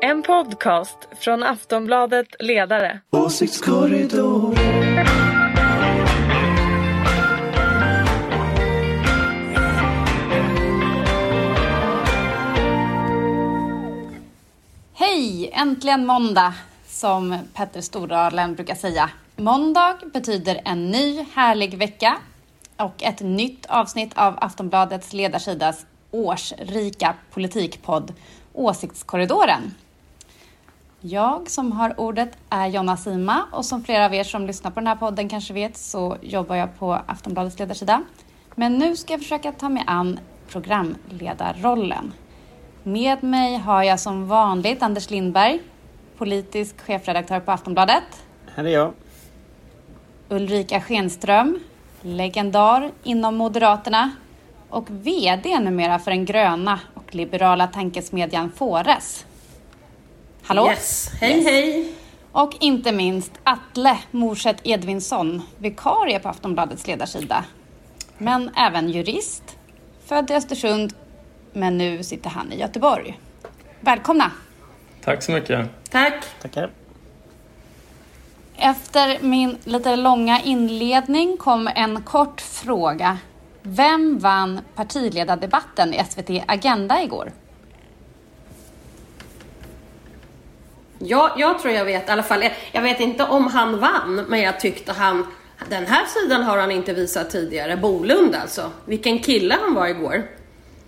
En podcast från Aftonbladet Ledare. Åsiktskorridoren. Hej! Äntligen måndag, som Petter Stordalen brukar säga. Måndag betyder en ny härlig vecka och ett nytt avsnitt av Aftonbladets ledarsidas årsrika politikpodd Åsiktskorridoren. Jag som har ordet är Jonna Sima och som flera av er som lyssnar på den här podden kanske vet så jobbar jag på Aftonbladets ledarsida. Men nu ska jag försöka ta mig an programledarrollen. Med mig har jag som vanligt Anders Lindberg, politisk chefredaktör på Aftonbladet. Här är jag. Ulrika Schenström, legendar inom Moderaterna och VD numera för den gröna och liberala tankesmedjan Fores. Hallå? Yes, hej hej! Och inte minst Atle Morset Edvinsson, vikarie på Aftonbladets ledarsida. Men även jurist, född i Östersund, men nu sitter han i Göteborg. Välkomna! Tack så mycket. Tack! Tackar. Efter min lite långa inledning kom en kort fråga. Vem vann partiledardebatten i SVT Agenda igår? Ja, jag tror jag vet i alla fall. Jag vet inte om han vann, men jag tyckte han... Den här sidan har han inte visat tidigare. Bolund alltså. Vilken kille han var igår.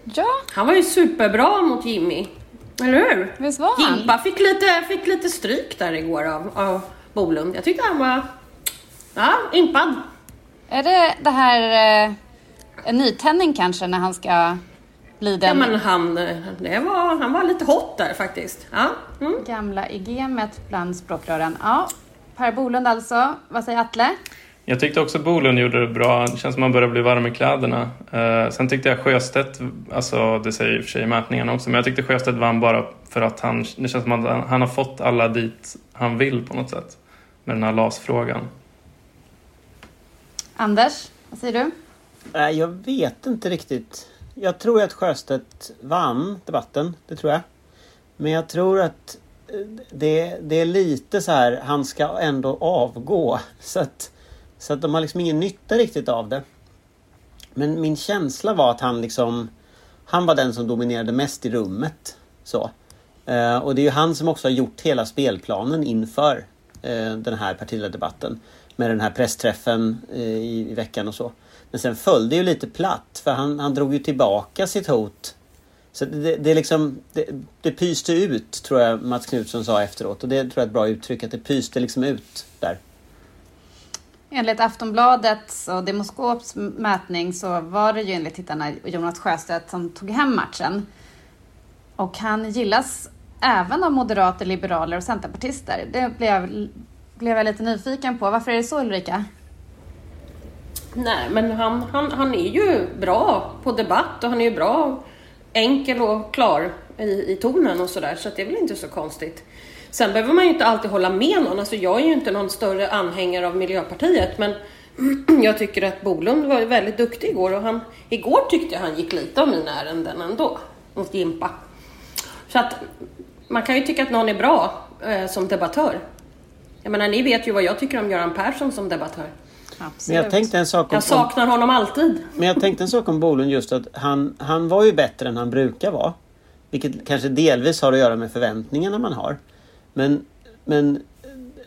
Ja, Han var ju superbra mot Jimmy. Eller hur? Visst var han? Jimpa fick lite, fick lite stryk där igår av, av Bolund. Jag tyckte han var... Ja, impad. är det det här eh, en nytändning kanske när han ska bli Ja, den men han, eh, det var, han var lite hot där faktiskt. Ja. Mm. gamla i gamet bland språkrören? Ja, Per Bolund alltså. Vad säger Atle? Jag tyckte också Bolund gjorde det bra. Det känns som han börjar bli varm i kläderna. Eh, sen tyckte jag Sjöstedt, alltså det säger i och för sig mätningarna också, men jag tyckte Sjöstedt vann bara för att han, det känns som att han, han har fått alla dit han vill på något sätt. Med den här LAS-frågan. Anders, vad säger du? Nej, jag vet inte riktigt. Jag tror att Sjöstedt vann debatten. Det tror jag. Men jag tror att eh, det, det är lite så här, han ska ändå avgå. Så att, så att de har liksom ingen nytta riktigt av det. Men min känsla var att han liksom... Han var den som dominerade mest i rummet. Så. Eh, och det är ju han som också har gjort hela spelplanen inför eh, den här partiledardebatten. Med den här pressträffen eh, i, i veckan och så. Men sen föll det ju lite platt för han, han drog ju tillbaka sitt hot. Så det, det, det liksom, det, det pyste ut tror jag Mats Knutsson sa efteråt och det tror jag är ett bra uttryck att det pyste liksom ut där. Enligt Aftonbladets och Demoskops mätning så var det ju enligt tittarna Jonas Sjöstedt som tog hem matchen. Och han gillas även av moderater, liberaler och centerpartister. Det blev, blev jag lite nyfiken på. Varför är det så Ulrika? Nej, men han, han, han är ju bra på debatt och han är ju bra, enkel och klar i, i tonen och sådär, så att det är väl inte så konstigt. Sen behöver man ju inte alltid hålla med någon. Alltså jag är ju inte någon större anhängare av Miljöpartiet, men jag tycker att Bolund var väldigt duktig igår och han, igår tyckte jag han gick lite av mina ärenden ändå, mot Jimpa. Så att man kan ju tycka att någon är bra eh, som debattör. Jag menar, ni vet ju vad jag tycker om Göran Persson som debattör. Absolut. Men jag tänkte en sak om, Jag saknar honom alltid. Men jag tänkte en sak om Bolund just att han, han var ju bättre än han brukar vara. Vilket kanske delvis har att göra med förväntningarna man har. Men, men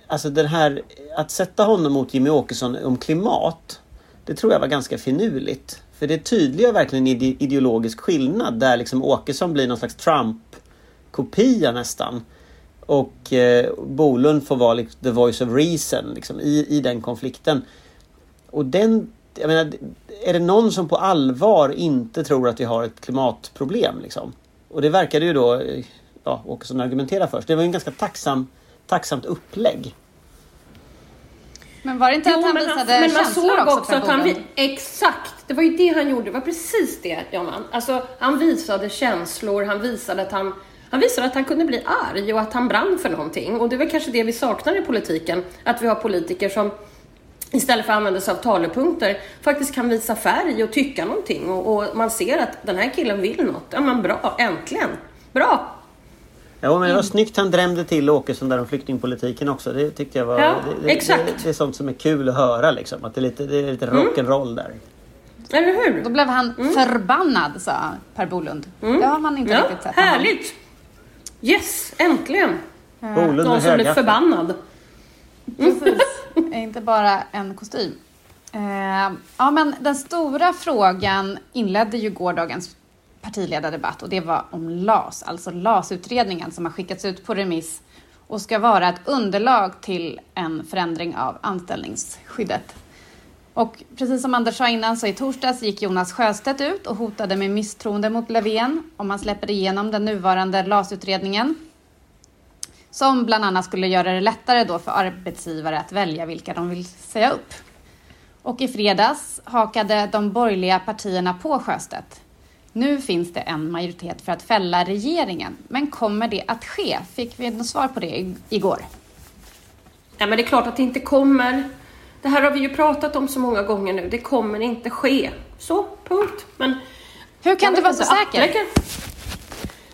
alltså den här, att sätta honom mot Jimmy Åkesson om klimat. Det tror jag var ganska finurligt. För det tydliggör verkligen en ide- ideologisk skillnad där liksom Åkesson blir någon slags Trump-kopia nästan. Och eh, Bolund får vara liksom, the voice of reason liksom, i, i den konflikten. Och den, jag menar, är det någon som på allvar inte tror att vi har ett klimatproblem? Liksom? Och det verkade ju då ja, Åkesson argumentera för. Så det var ju en ganska tacksam, tacksamt upplägg. Men var det inte Jo, att han visade men man känslor såg också, också att han... Exakt! Det var ju det han gjorde. Det var precis det, Jonna. Alltså, han visade känslor, han visade att han... Han visade att han kunde bli arg och att han brann för någonting. Och det är väl kanske det vi saknar i politiken. Att vi har politiker som istället för att använda sig av talepunkter faktiskt kan visa färg och tycka någonting. Och, och man ser att den här killen vill något. Ja men bra, äntligen! Bra! Ja, men det var snyggt han drämde till Åkesson där om flyktingpolitiken också. Det tyckte jag var... Ja, det, det, exakt. Det, det är sånt som är kul att höra liksom. Att det är lite, det är lite rock'n'roll där. Eller hur? Då blev han förbannad, sa Per Bolund. Det har man inte Ja, riktigt sett. härligt! Yes, äntligen! Bolund Någon som blir förbannad. Precis. inte bara en kostym. Eh, ja, men den stora frågan inledde ju gårdagens partiledardebatt och det var om LAS, alltså LAS-utredningen som har skickats ut på remiss och ska vara ett underlag till en förändring av anställningsskyddet. Och precis som Anders sa innan så i torsdags gick Jonas Sjöstedt ut och hotade med misstroende mot Löfven om man släpper igenom den nuvarande LAS-utredningen. Som bland annat skulle göra det lättare då för arbetsgivare att välja vilka de vill säga upp. Och i fredags hakade de borgerliga partierna på Sjöstedt. Nu finns det en majoritet för att fälla regeringen, men kommer det att ske? Fick vi något svar på det igår? Ja, men det är klart att det inte kommer. Det här har vi ju pratat om så många gånger nu. Det kommer inte ske. Så, punkt. Men Hur kan du vara så säker?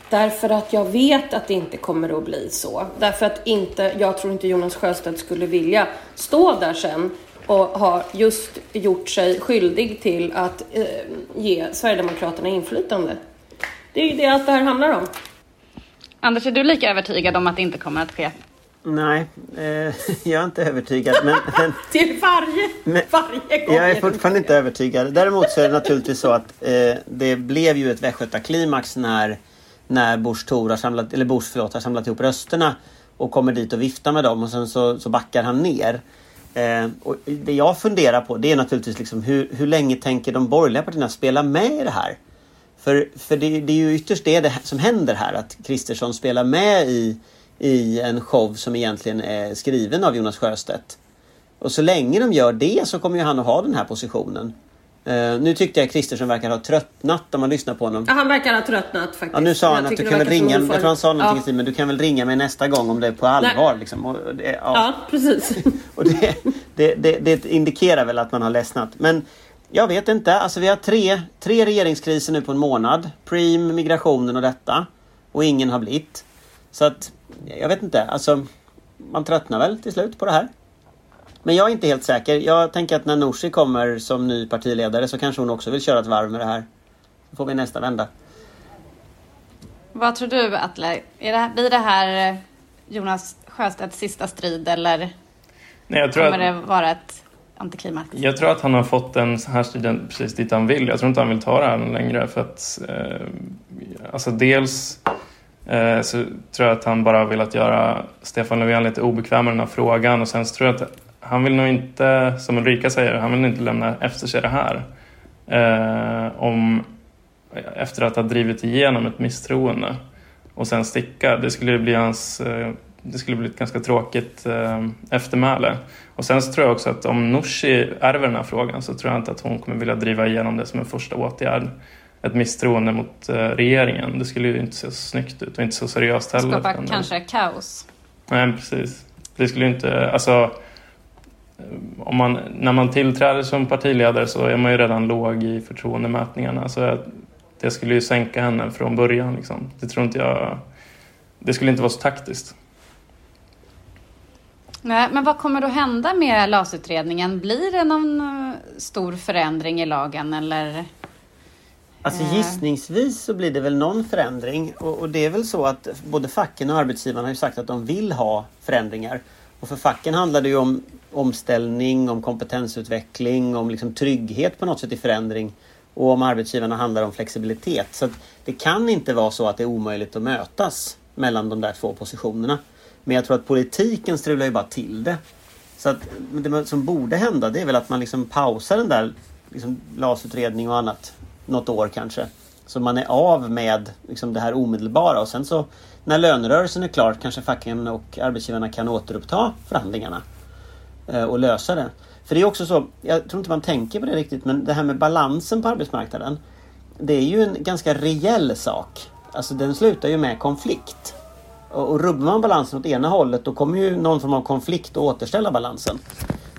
Därför att jag vet att det inte kommer att bli så. Därför att inte, jag tror inte Jonas Sjöstedt skulle vilja stå där sen och ha just gjort sig skyldig till att eh, ge Sverigedemokraterna inflytande. Det är ju det allt det här handlar om. Anders, är du lika övertygad om att det inte kommer att ske? Nej, eh, jag är inte övertygad. Men, men Till varje, Men- varje gång. jag är fortfarande inte övertygad. Däremot så är det naturligtvis så att eh, det blev ju ett västgötaklimax när, när Bush Thor har samlat, eller Bush förlåt, har samlat ihop rösterna och kommer dit och viftar med dem och sen så, så backar han ner. Eh, och det jag funderar på det är naturligtvis liksom hur, hur länge tänker de borgerliga partierna spela med i det här? För, för det, det är ju ytterst det, det som händer här att Kristersson spelar med i, i en show som egentligen är skriven av Jonas Sjöstedt. Och så länge de gör det så kommer ju han att ha den här positionen. Eh, nu tyckte jag Kristersson verkar ha tröttnat om man lyssnar på honom. Ja, han verkar ha tröttnat faktiskt. Ja, nu sa Jag han att tycker du kan väl ringa, jag tror han sa någonting i ja. stil men du kan väl ringa mig nästa gång om det är på allvar. Liksom. Och det, ja. ja, precis. Och det, det, det, indikerar väl att man har ledsnat. Men jag vet inte. Alltså vi har tre, tre regeringskriser nu på en månad. Preem, migrationen och detta. Och ingen har blivit. Så att, jag vet inte. Alltså, man tröttnar väl till slut på det här. Men jag är inte helt säker. Jag tänker att när Nooshi kommer som ny partiledare så kanske hon också vill köra ett varv med det här. Då får vi nästa vända. Vad tror du, Atle? Är det, blir det här eh, Jonas Sjöstedts sista strid eller Nej, jag, tror kommer att, det vara ett antiklimax? jag tror att han har fått den här striden precis dit han vill. Jag tror inte han vill ta det här längre för att eh, alltså dels eh, så tror jag att han bara vill att göra Stefan Löfven lite obekväm med den här frågan och sen så tror jag att han vill nog inte, som Ulrika säger, han vill inte lämna efter sig det här. Eh, om, efter att ha drivit igenom ett misstroende och sen sticka. Det skulle bli hans eh, det skulle bli ett ganska tråkigt eh, eftermäle. Och sen så tror jag också att om Nooshi ärver den här frågan så tror jag inte att hon kommer vilja driva igenom det som en första åtgärd. Ett misstroende mot eh, regeringen. Det skulle ju inte se så snyggt ut och inte så seriöst heller. Skapa kanske kaos? Nej, precis. Det skulle ju inte... Alltså, om man, när man tillträder som partiledare så är man ju redan låg i förtroendemätningarna. Så jag, det skulle ju sänka henne från början. Liksom. Det tror inte jag... Det skulle inte vara så taktiskt. Nej, men vad kommer då hända med LAS-utredningen? Blir det någon eh, stor förändring i lagen eller? Alltså Eh. gissningsvis så blir det väl någon förändring och, och det är väl så att både facken och arbetsgivarna har ju sagt att de vill ha förändringar. Och för facken handlar det ju om omställning, om kompetensutveckling, om liksom trygghet på något sätt i förändring. Och om arbetsgivarna handlar om flexibilitet. Så att det kan inte vara så att det är omöjligt att mötas mellan de där två positionerna. Men jag tror att politiken strular ju bara till det. Så att det som borde hända det är väl att man liksom pausar den där liksom, LAS-utredning och annat något år kanske. Så man är av med liksom, det här omedelbara och sen så när lönerörelsen är klar kanske facken och arbetsgivarna kan återuppta förhandlingarna och lösa det. För det är också så, jag tror inte man tänker på det riktigt, men det här med balansen på arbetsmarknaden. Det är ju en ganska reell sak. Alltså den slutar ju med konflikt. Och, och rubbar man balansen åt ena hållet då kommer ju någon form av konflikt att återställa balansen.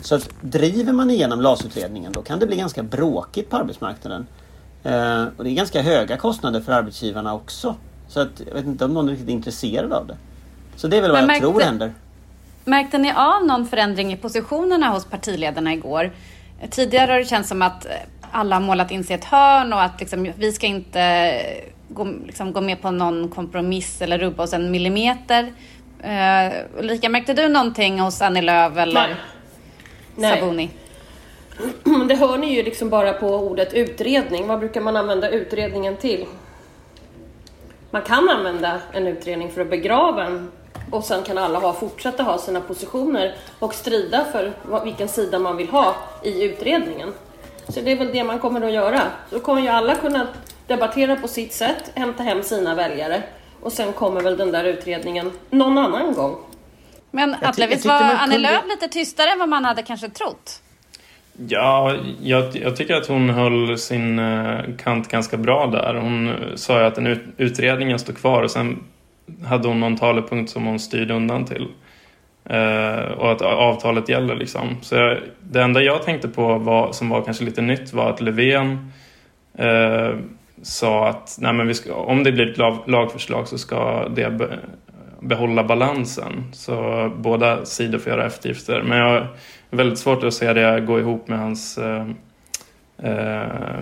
Så att driver man igenom LAS-utredningen då kan det bli ganska bråkigt på arbetsmarknaden. Eh, och det är ganska höga kostnader för arbetsgivarna också. Så att jag vet inte om någon är riktigt intresserad av det. Så det är väl vad jag märkte- tror händer. Märkte ni av någon förändring i positionerna hos partiledarna igår? Tidigare har det känts som att alla har målat in sig i ett hörn och att liksom, vi ska inte gå, liksom, gå med på någon kompromiss eller rubba oss en millimeter. Uh, Ulrika, märkte du någonting hos Annie Lööf eller Nej. Nej. Sabuni? Men det hör ni ju liksom bara på ordet utredning. Vad brukar man använda utredningen till? Man kan använda en utredning för att begrava en och sen kan alla ha, fortsätta ha sina positioner och strida för vilken sida man vill ha i utredningen. Så det är väl det man kommer att göra. Då kommer ju alla kunna debattera på sitt sätt, hämta hem sina väljare och sen kommer väl den där utredningen någon annan gång. Men Atle, visst var Annie kunde- Lööf lite tystare än vad man hade kanske trott? Ja, jag, jag tycker att hon höll sin eh, kant ganska bra där. Hon sa ju att den ut, utredningen står kvar och sen hade hon någon talepunkt som hon styrde undan till. Eh, och att avtalet gäller liksom. Så jag, det enda jag tänkte på var, som var kanske lite nytt var att Löfven eh, sa att nej, men vi ska, om det blir ett lag, lagförslag så ska det be, behålla balansen. Så båda sidor får göra eftergifter. Men jag har väldigt svårt att se det gå ihop med hans eh, eh,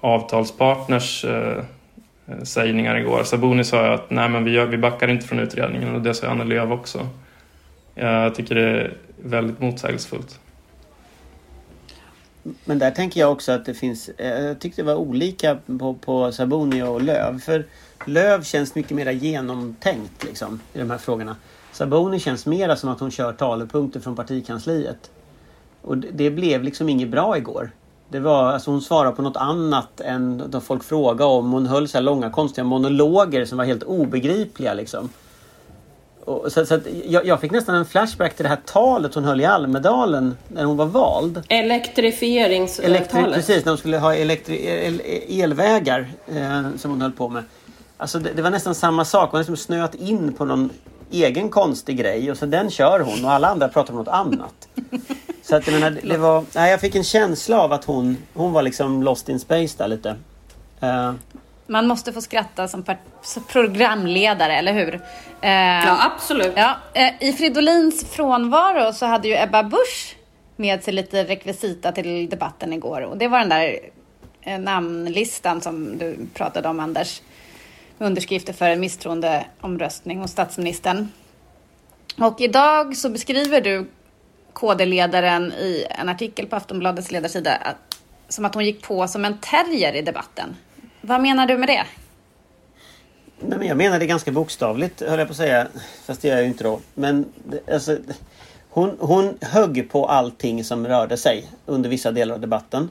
avtalspartners eh, Eh, sägningar igår. Sabuni sa ju att nej, men vi, gör, vi backar inte från utredningen och det sa Annie Lööf också. Jag tycker det är väldigt motsägelsefullt. Men där tänker jag också att det finns... Eh, jag tyckte det var olika på, på Sabuni och Löv. För Löv känns mycket mer genomtänkt liksom, i de här frågorna. Sabuni känns mera som att hon kör talepunkter från partikansliet. Och det, det blev liksom inget bra igår. Det var, alltså hon svarade på något annat än då folk frågade om. Hon höll så här långa konstiga monologer som var helt obegripliga liksom. Och, så så jag, jag fick nästan en flashback till det här talet hon höll i Almedalen när hon var vald. Elektrifieringsavtalet. Elektri- precis, när de skulle ha elektri- el- elvägar eh, som hon höll på med. Alltså det, det var nästan samma sak. Hon liksom snöat in på någon egen konstig grej och så den kör hon och alla andra pratar om något annat. Så att jag menar, det- var... Nej, jag fick en känsla av att hon, hon var liksom lost in space där lite. Eh, Man måste få skratta som part- som programledare, eller hur? Eh, Ja, absolut. Ja, eh, I Fridolins frånvaro så hade ju Ebba Busch med sig lite rekvisita till debatten igår. Och det var den där namnlistan som du pratade om, Anders. Underskrifter för en misstroendeomröstning hos statsministern. Och idag så beskriver du KD-ledaren i en artikel på Aftonbladets ledarsida att, som att hon gick på som en terrier i debatten. Vad menar du med det? Nej, men jag menar det ganska bokstavligt höll jag på att säga. Fast det gör jag ju inte då. Men alltså, hon, hon högg på allting som rörde sig under vissa delar av debatten.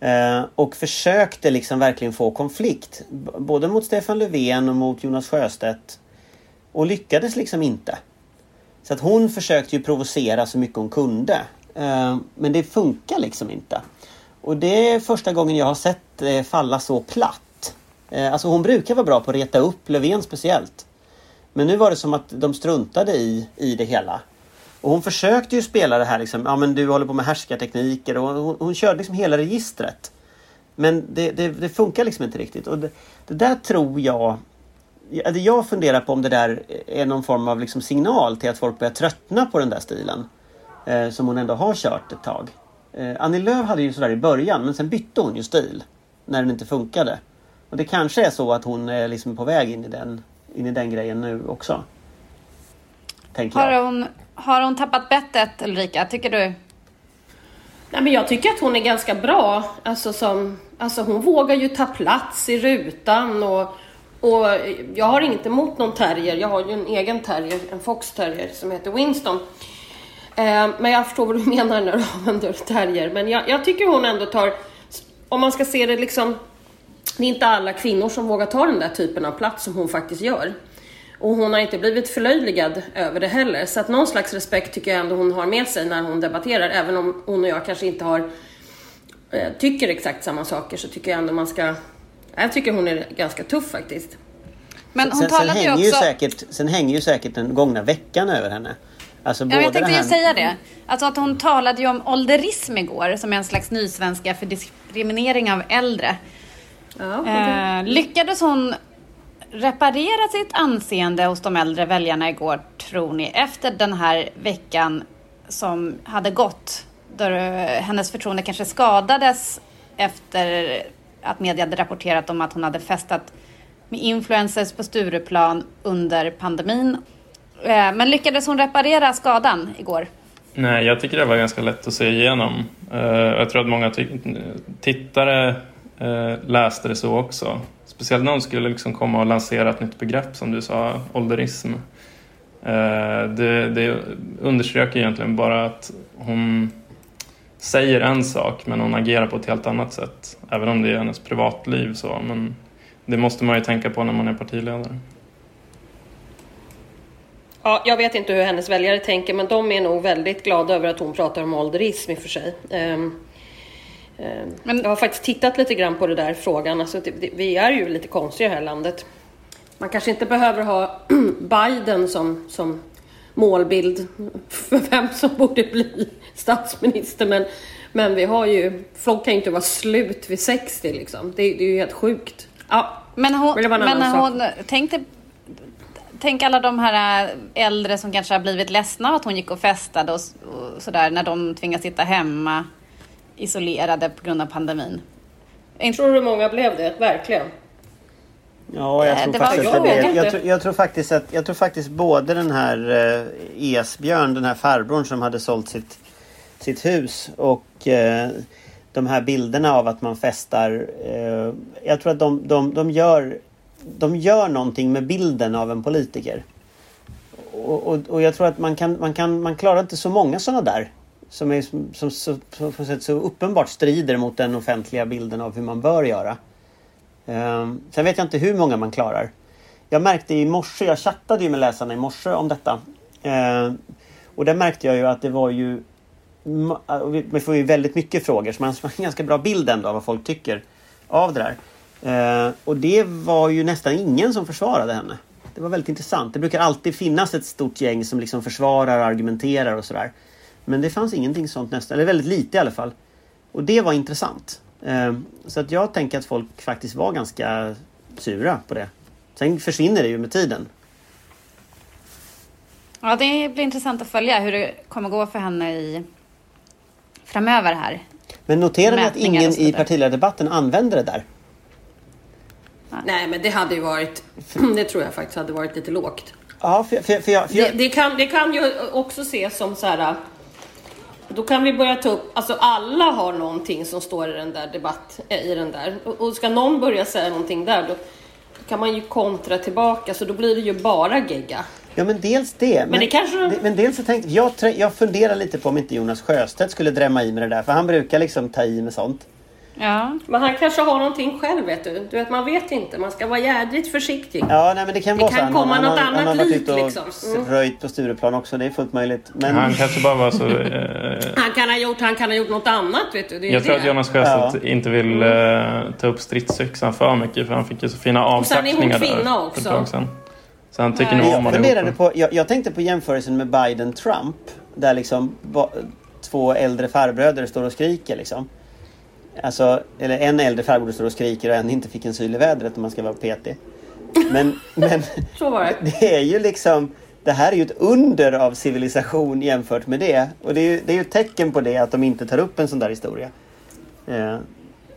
Eh, och försökte liksom verkligen få konflikt. B- både mot Stefan Löfven och mot Jonas Sjöstedt. Och lyckades liksom inte. Så att hon försökte ju provocera så mycket hon kunde. Eh, men det funkar liksom inte. Och det är första gången jag har sett det falla så platt. Eh, alltså hon brukar vara bra på att reta upp Löfven speciellt. Men nu var det som att de struntade i, i det hela. Och hon försökte ju spela det här liksom, ja men du håller på med härskartekniker och hon, hon körde liksom hela registret. Men det, det, det funkar liksom inte riktigt. Och det, det där tror jag det Jag funderar på om det där är någon form av liksom signal till att folk börjar tröttna på den där stilen. Eh, som hon ändå har kört ett tag. Eh, Annie Lööf hade ju sådär i början men sen bytte hon ju stil. När den inte funkade. Och det kanske är så att hon är liksom på väg in i den, in i den grejen nu också. Tänker Har jag. hon, har hon tappat bettet, Ulrika? Tycker du? Nej, men jag tycker att hon är ganska bra. Alltså, som, alltså hon vågar ju ta plats i rutan och, och jag har inget emot någon terrier. Jag har ju en egen terrier, en fox terrier som heter Winston. Eh, men jag förstår vad du menar när du använder terrier. Men jag, jag tycker hon ändå tar, om man ska se det liksom, det är inte alla kvinnor som vågar ta den där typen av plats som hon faktiskt gör. Och hon har inte blivit förlöjligad över det heller. Så att någon slags respekt tycker jag ändå hon har med sig när hon debatterar. Även om hon och jag kanske inte har, eh, tycker exakt samma saker så tycker jag ändå man ska... Jag tycker hon är ganska tuff faktiskt. Men hon sen, sen, talade ju hänger också... ju säkert, sen hänger ju säkert den gångna veckan över henne. Alltså Ja, både jag tänkte det ju här... säga det. Alltså att hon talade ju om ålderism igår som är en slags nysvenska för diskriminering av äldre. Ja, det- Eh, lyckades hon reparera sitt anseende hos de äldre väljarna igår, tror ni? Efter den här veckan som hade gått, då hennes förtroende kanske skadades efter att media hade rapporterat om att hon hade festat med influencers på Stureplan under pandemin. Eh, men lyckades hon reparera skadan igår? Nej, jag tycker det var ganska lätt att se igenom. Eh, jag tror att många tittare eh, läste det så också. Speciellt när hon skulle liksom komma och lansera ett nytt begrepp som du sa, ålderism. Det, det underströk egentligen bara att hon säger en sak men hon agerar på ett helt annat sätt. Även om det är hennes privatliv så. Men det måste man ju tänka på när man är partiledare. Ja, jag vet inte hur hennes väljare tänker men de är nog väldigt glada över att hon pratar om ålderism i och för sig. Um, um, men... Jag har faktiskt tittat lite grann på det där frågan. Alltså, det, det, vi är ju lite konstiga i det här landet. Man kanske inte behöver ha Biden som, som målbild för vem som borde bli statsminister. Men, men vi har ju, folk kan ju inte vara slut vid 60 liksom. Det, det är ju helt sjukt. Ja, men hon, men hon tänkte Tänk alla de här äh, äldre som kanske har blivit ledsna av att hon gick och festade och, och sådär när de tvingas sitta hemma isolerade på grund av pandemin. Tror du många blev det? Verkligen. Ja, jag tror, det faktiskt att. Jag, tror, jag, tror faktiskt att jag tror faktiskt både den här eh, Esbjörn, den här farbrorn som hade sålt sitt, sitt hus och eh, de här bilderna av att man festar. Eh, jag tror att de, de, de, gör, de gör någonting med bilden av en politiker. Och, och, och jag tror att man kan, man kan, man klarar inte så många sådana där. Som, är, som, som, som, som så uppenbart strider mot den offentliga bilden av hur man bör göra. Ehm, sen vet jag inte hur många man klarar. Jag märkte i morse, jag chattade ju med läsarna i morse om detta. Ehm, och där märkte jag ju att det var ju... Vi får ju väldigt mycket frågor så man har en ganska bra bild ändå av vad folk tycker av det där. Uh, och det var ju nästan ingen som försvarade henne. Det var väldigt intressant. Det brukar alltid finnas ett stort gäng som liksom försvarar och argumenterar och sådär. Men det fanns ingenting sånt nästan, eller väldigt lite i alla fall. Och det var intressant. Ehm, så att jag tänker att folk faktiskt var ganska sura på det. Sen försvinner det ju med tiden. Ja, det blir intressant att följa hur det kommer gå för henne i framöver här. Men noterar ni att ingen i partiledardebatten använder det där? Nej, men det hade ju varit... Det tror jag faktiskt hade varit lite lågt. Ja, för, för, för jag, för jag... Det, det, kan, det kan ju också ses som så här då kan vi börja ta upp, alltså alla har någonting som står i den där debatt, eh, i den där. Och ska någon börja säga någonting där, då kan man ju kontra tillbaka, så då blir det ju bara gegga. Ja men dels det. Men, men, det kanske... men dels så tänkte jag, jag funderar lite på om inte Jonas Sjöstedt skulle drämma i med det där, för han brukar liksom ta i med sånt. Ja. Men han kanske har någonting själv vet du. Du vet man vet inte. Man ska vara jädrigt försiktig. Ja nej, men det kan det vara kan så. komma han, något han, annat han har varit och liksom. Mm. röjt på Stureplan också. Det är fullt möjligt. Men... Han kanske bara var så... Eh... han, kan ha gjort, han kan ha gjort något annat vet du. jag tror att Jonas Sjöstedt ja. inte vill mm. ta upp stridsyxan för mycket. För han fick ju så fina avsaxningar där. Sen är hon kvinna också. Så han tycker nog om jag, på, jag, jag tänkte på jämförelsen med Biden-Trump. Där liksom två äldre farbröder står och skriker liksom. Alltså, eller en äldre farbror står och skriker och en inte fick en syl i vädret om man ska vara petig. Men, men Så var det. det är ju liksom det här är ju ett under av civilisation jämfört med det. Och det är ju, det är ju ett tecken på det att de inte tar upp en sån där historia. Ja.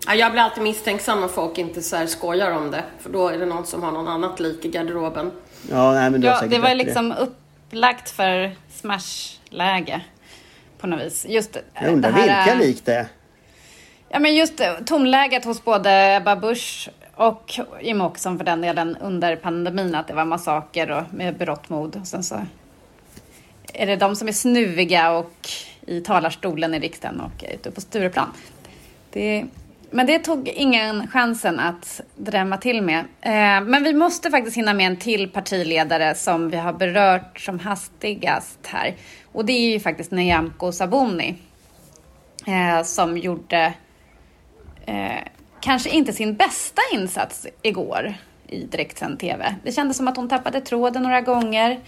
Ja, jag blir alltid misstänksam när folk inte så här skojar om det. För då är det någon som har någon annat lik i garderoben. Ja, nej, men ja, det var liksom upplagt för smashläge på något vis. Just jag undrar vilka lik det är. Ja, men just eh, tonläget hos både Ebba Busch och Jimmie Åkesson för den delen under pandemin, att det var massaker och med berått mod. Sen så är det de som är snuviga och i talarstolen i riksdagen och ute på Stureplan. Det, men det tog ingen chansen att drämma till med. Eh, men vi måste faktiskt hinna med en till partiledare som vi har berört som hastigast här. Och det är ju faktiskt Nyamko Sabuni eh, som gjorde eh, kanske inte sin bästa insats igår i direktsänd TV. Det kändes som att hon tappade tråden några gånger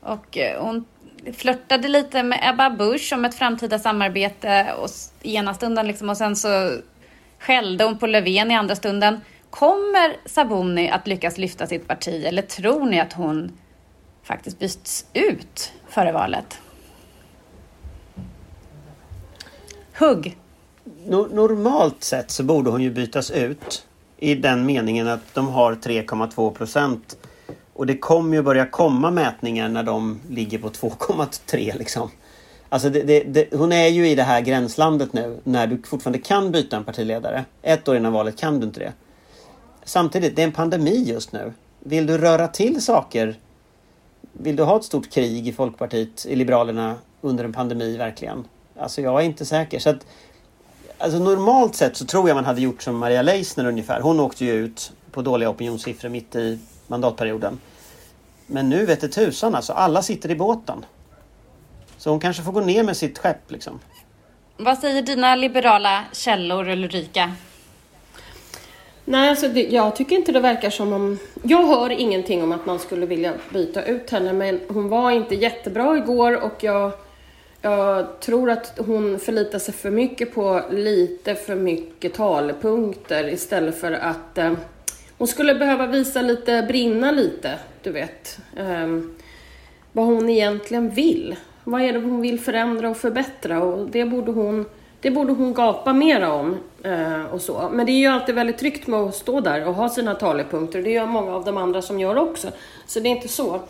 och eh, hon flörtade lite med Ebba Busch om ett framtida samarbete och i ena stunden liksom och sen så skällde hon på Löfven i andra stunden. Kommer Sabuni att lyckas lyfta sitt parti eller tror ni att hon faktiskt byts ut före valet? Hugg. No normalt sett så borde hon ju bytas ut i den meningen att de har 3,2 procent. Och det kommer ju börja komma mätningar när de ligger på 2,3 liksom. Alltså det, det, det, hon är ju i det här gränslandet nu när du fortfarande kan byta en partiledare. Ett år innan valet kan du inte det. Samtidigt, det är en pandemi just nu. Vill du röra till saker? Vill du ha ett stort krig i Folkpartiet, i Liberalerna, under en pandemi verkligen? Alltså jag är inte säker. Så att, alltså normalt sett så tror jag man hade gjort som Maria Leissner ungefär. Hon åkte ju ut på dåliga opinionssiffror mitt i mandatperioden. Men nu vet det tusan alltså, alla sitter i båten. Så hon kanske får gå ner med sitt skepp liksom. Vad säger dina liberala källor Ulrika? Nej, alltså det, jag tycker inte det verkar som om... Jag hör ingenting om att man skulle vilja byta ut henne, men hon var inte jättebra igår och jag, jag tror att hon förlitar sig för mycket på lite för mycket talepunkter istället för att eh, hon skulle behöva visa lite, brinna lite, du vet. Eh, vad hon egentligen vill. Vad är det hon vill förändra och förbättra? Och det borde hon, det borde hon gapa mera om. Eh, och så. Men det är ju alltid väldigt tryggt med att stå där och ha sina talepunkter. Det gör många av de andra som gör också. Så det är inte så.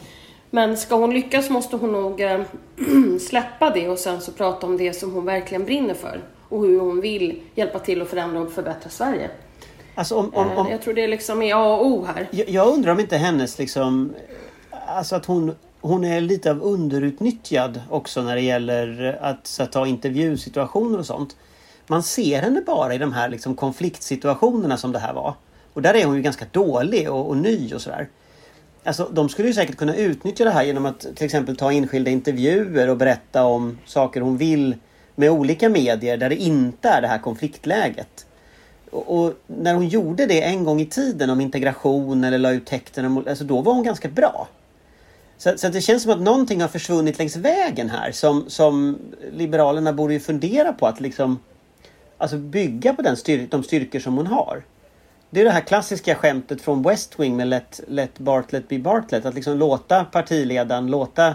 Men ska hon lyckas måste hon nog eh, släppa det och sen så prata om det som hon verkligen brinner för. Och hur hon vill hjälpa till att förändra och förbättra Sverige. Alltså om, om, om, Eh, Jag tror det liksom är A och O här. jag, jag undrar om inte hennes liksom... Alltså att hon, hon är lite av underutnyttjad också när det gäller att att ta intervjusituationer och sånt. Man ser henne bara i de här liksom, konfliktsituationerna som det här var. Och där är hon ju ganska dålig och, och ny och sådär. Alltså, de skulle ju säkert kunna utnyttja det här genom att till exempel ta enskilda intervjuer och berätta om saker hon vill med olika medier där det inte är det här konfliktläget. Och, och när hon gjorde det en gång i tiden om integration eller la ut texten, om- alltså då var hon ganska bra. Så, så det känns som att någonting har försvunnit längs vägen här som, som Liberalerna borde ju fundera på att liksom Alltså bygga på den styr de styrkor som hon har. Det är det här klassiska skämtet från West Wing med Let, let Bartlett be Bartlett. Att liksom låta partiledaren, låta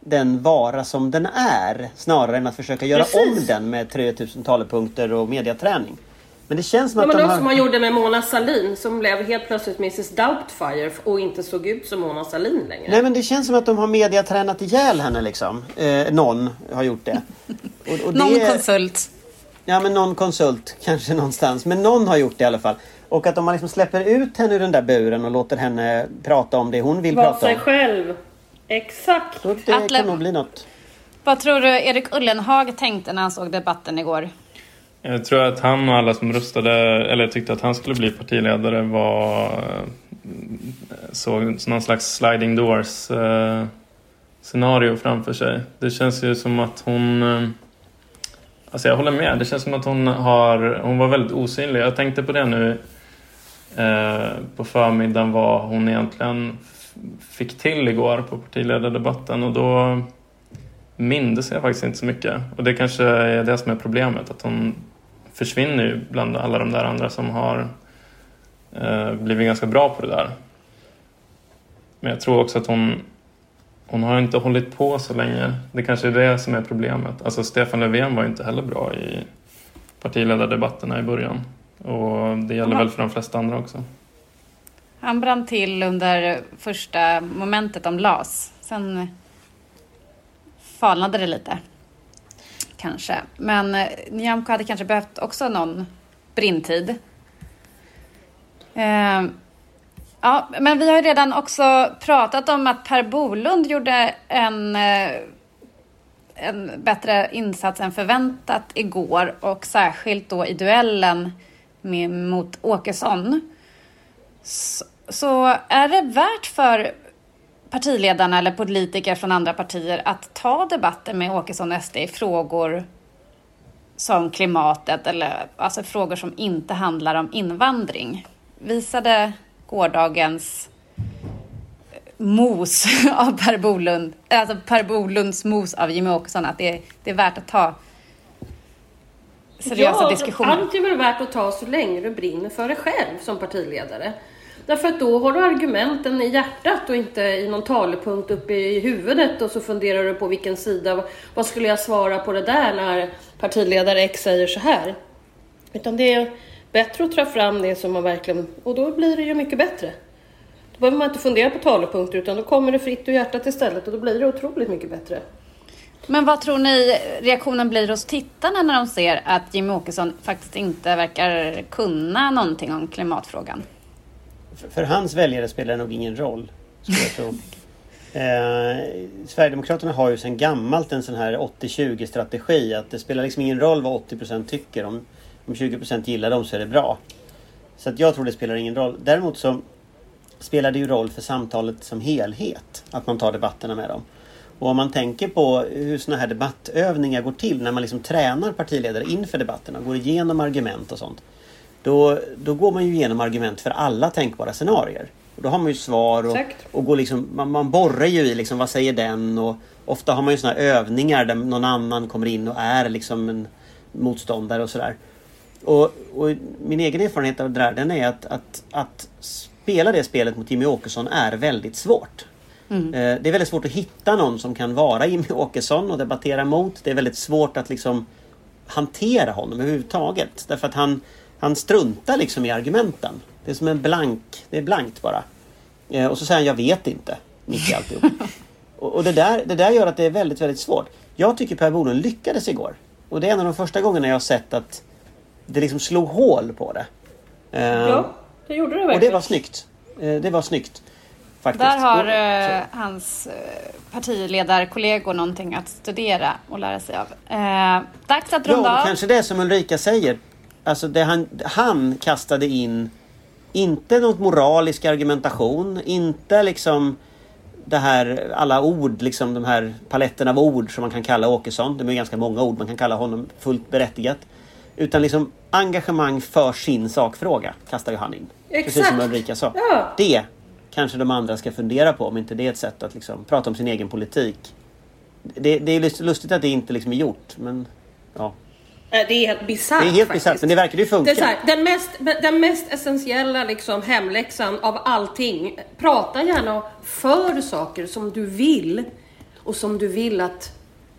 den vara som den är. Snarare än att försöka göra Precis. om den med 3000 talepunkter och mediaträning. Men det känns som Ja, att men de har... som man gjorde med Mona Sahlin som blev helt plötsligt Mrs Doubtfire och inte såg ut som Mona Sahlin längre. Nej men det känns som att de har mediatränat ihjäl henne liksom. Eh, någon har gjort det. Och, och Någon det... konsult. Ja men någon konsult kanske någonstans. Men någon har gjort det i alla fall. Och att om man liksom släpper ut henne ur den där buren och låter henne prata om det hon vill Var prata sig om. själv. Exakt. Så det Atle- kan nog bli något. Vad tror du Erik Ullenhag tänkte när han såg debatten igår? Jag tror att han och alla som röstade, eller tyckte att han skulle bli partiledare var såg någon slags sliding doors eh, scenario framför sig. Det känns ju som att hon eh, Alltså jag håller med. Det känns som att hon har Hon var väldigt osynlig. Jag tänkte på det nu Eh, på förmiddagen vad hon egentligen fick till igår på partiledardebatten och då mindes jag faktiskt inte så mycket. Och det kanske är det som är problemet, att hon försvinner ju bland alla de där andra som har eh, blivit ganska bra på det där. Men jag tror också att hon, hon har inte hållit på så länge. Det kanske är det som är problemet. Alltså Stefan Löfven var ju inte heller bra i partiledardebatterna i början. Och det gäller väl för de flesta andra också. Han brann till under första momentet om LAS. Sen falnade det lite. Kanske. Men eh, Nyamko hade kanske behövt också någon brintid. Eh, ja, men vi har ju redan också pratat om att Per Bolund gjorde en, eh, en bättre insats än förväntat igår och särskilt då i duellen med, mot Åkesson. Så, så är det värt för partiledarna eller politiker från andra partier att ta debatter med Åkesson och SD i frågor som klimatet eller alltså frågor som inte handlar om invandring? Visade gårdagens eh, mos av Per Bolund, alltså Per Bolunds mos av Jimmie Åkesson att det, det är värt att ta seriösa ja, diskussioner. Allt är väl värt att ta så länge du brinner för det själv som partiledare. Därför att då har du argumenten i hjärtat och inte i någon talepunkt uppe i huvudet och så funderar du på vilken sida, vad skulle jag svara på det där när partiledare X säger så här. Utan det är bättre att ta fram det som man verkligen, och då blir det ju mycket bättre. Då behöver man inte fundera på talepunkter utan då kommer det fritt ur hjärtat istället och då blir det otroligt mycket bättre. Men vad tror ni reaktionen blir hos tittarna när de ser att Jimmy Åkesson faktiskt inte verkar kunna någonting om klimatfrågan? För, för hans väljare spelar det nog ingen roll. Skulle jag tro. Eh, Sverigedemokraterna har ju sedan gammalt en sån här 80-20 strategi. Att det spelar liksom ingen roll vad 80% tycker. Om, om 20% gillar dem så är det bra. Så att jag tror det spelar ingen roll. Däremot så spelar det ju roll för samtalet som helhet. Att man tar debatterna med dem. Och om man tänker på hur såna här debattövningar går till när man liksom tränar partiledare inför debatterna, går igenom argument och sånt. Då, då går man ju igenom argument för alla tänkbara scenarier. Och då har man ju svar och, och går liksom, man, man borrar ju i liksom, vad säger den och ofta har man ju såna här övningar där någon annan kommer in och är liksom en motståndare och sådär. Och, och min egen erfarenhet av det där den är att, att, att spela det spelet mot Jimmy Åkesson är väldigt svårt. Eh, Det är väldigt svårt att hitta någon som kan vara Jimmy Åkesson och debattera mot. Det är väldigt svårt att liksom hantera honom överhuvudtaget. Därför att han, han struntar liksom i argumenten. Det är som en blank, det är blankt bara. Eh, Och så säger han jag vet inte, mitt i alltihop. och och det, där, det där gör att det är väldigt, väldigt svårt. Jag tycker Per Bolund lyckades igår. Och det är en av de första gångerna jag har sett att det liksom slog hål på det. Ja, det gjorde det och det verkligen. var snyggt. Eh, Det var snyggt. Faktiskt. Där har Och- eh, hans eh, partiledarkollegor någonting att studera och lära sig av. Eh, dags att Ja, runda och av. kanske det som Ulrika säger. Alltså det han, han kastade in inte något moralisk argumentation, inte liksom det här, alla ord, liksom de här paletten av ord som man kan kalla Åkesson. Det är ganska många ord man kan kalla honom fullt berättigat. Utan liksom engagemang för sin sakfråga kastar ju han in. Precis som Exakt. Ulrika sa. Ja. Det kanske de andra ska fundera på om inte det är ett sätt att liksom prata om sin egen politik. Det, det är lust- lustigt att det inte liksom är gjort men ja. Nej, Det är helt bisarrt Det är helt bisarrt men det verkar ju funka. Det är här, den, mest, den mest essentiella liksom hemläxan av allting. Prata gärna för saker som du vill och som du vill att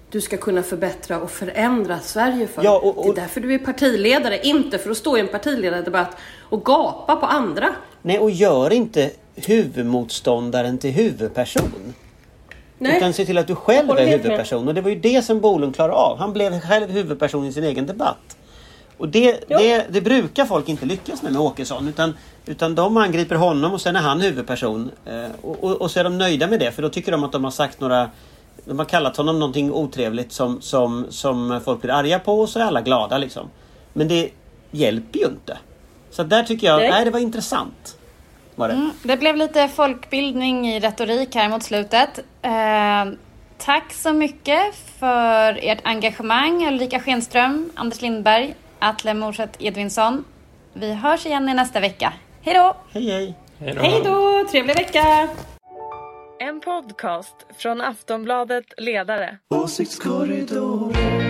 du ska kunna förbättra och förändra Sverige för. Ja, och- och- Det är därför du är partiledare, inte för att stå i en partiledardebatt och gapa på andra. Nej och gör inte huvudmotståndaren till huvudperson. Nej. Utan se till att du själv är huvudperson. Och det var ju det som Bolund klarade av. Han blev själv huvudperson i sin egen debatt. Och det, det, det brukar folk inte lyckas med med Åkesson. Utan, utan de angriper honom och sen är han huvudperson. Eh, och, och, och så är de nöjda med det för då tycker de att de har sagt några de har kallat honom någonting otrevligt som, som, som folk blir arga på och så är alla glada liksom. Men det hjälper ju inte. Så där tycker jag, Nej. nej, det var intressant. Var det. Mm, det blev lite folkbildning i retorik här mot slutet. Eh, tack så mycket för ert engagemang Ulrika Schenström, Anders Lindberg, Atle Morset Edvinsson. Vi hörs igen i nästa vecka. Hej då! Hej hej! Hej då. Hej då, trevlig vecka! En podcast från Aftonbladet Ledare. Åsiktskorridoren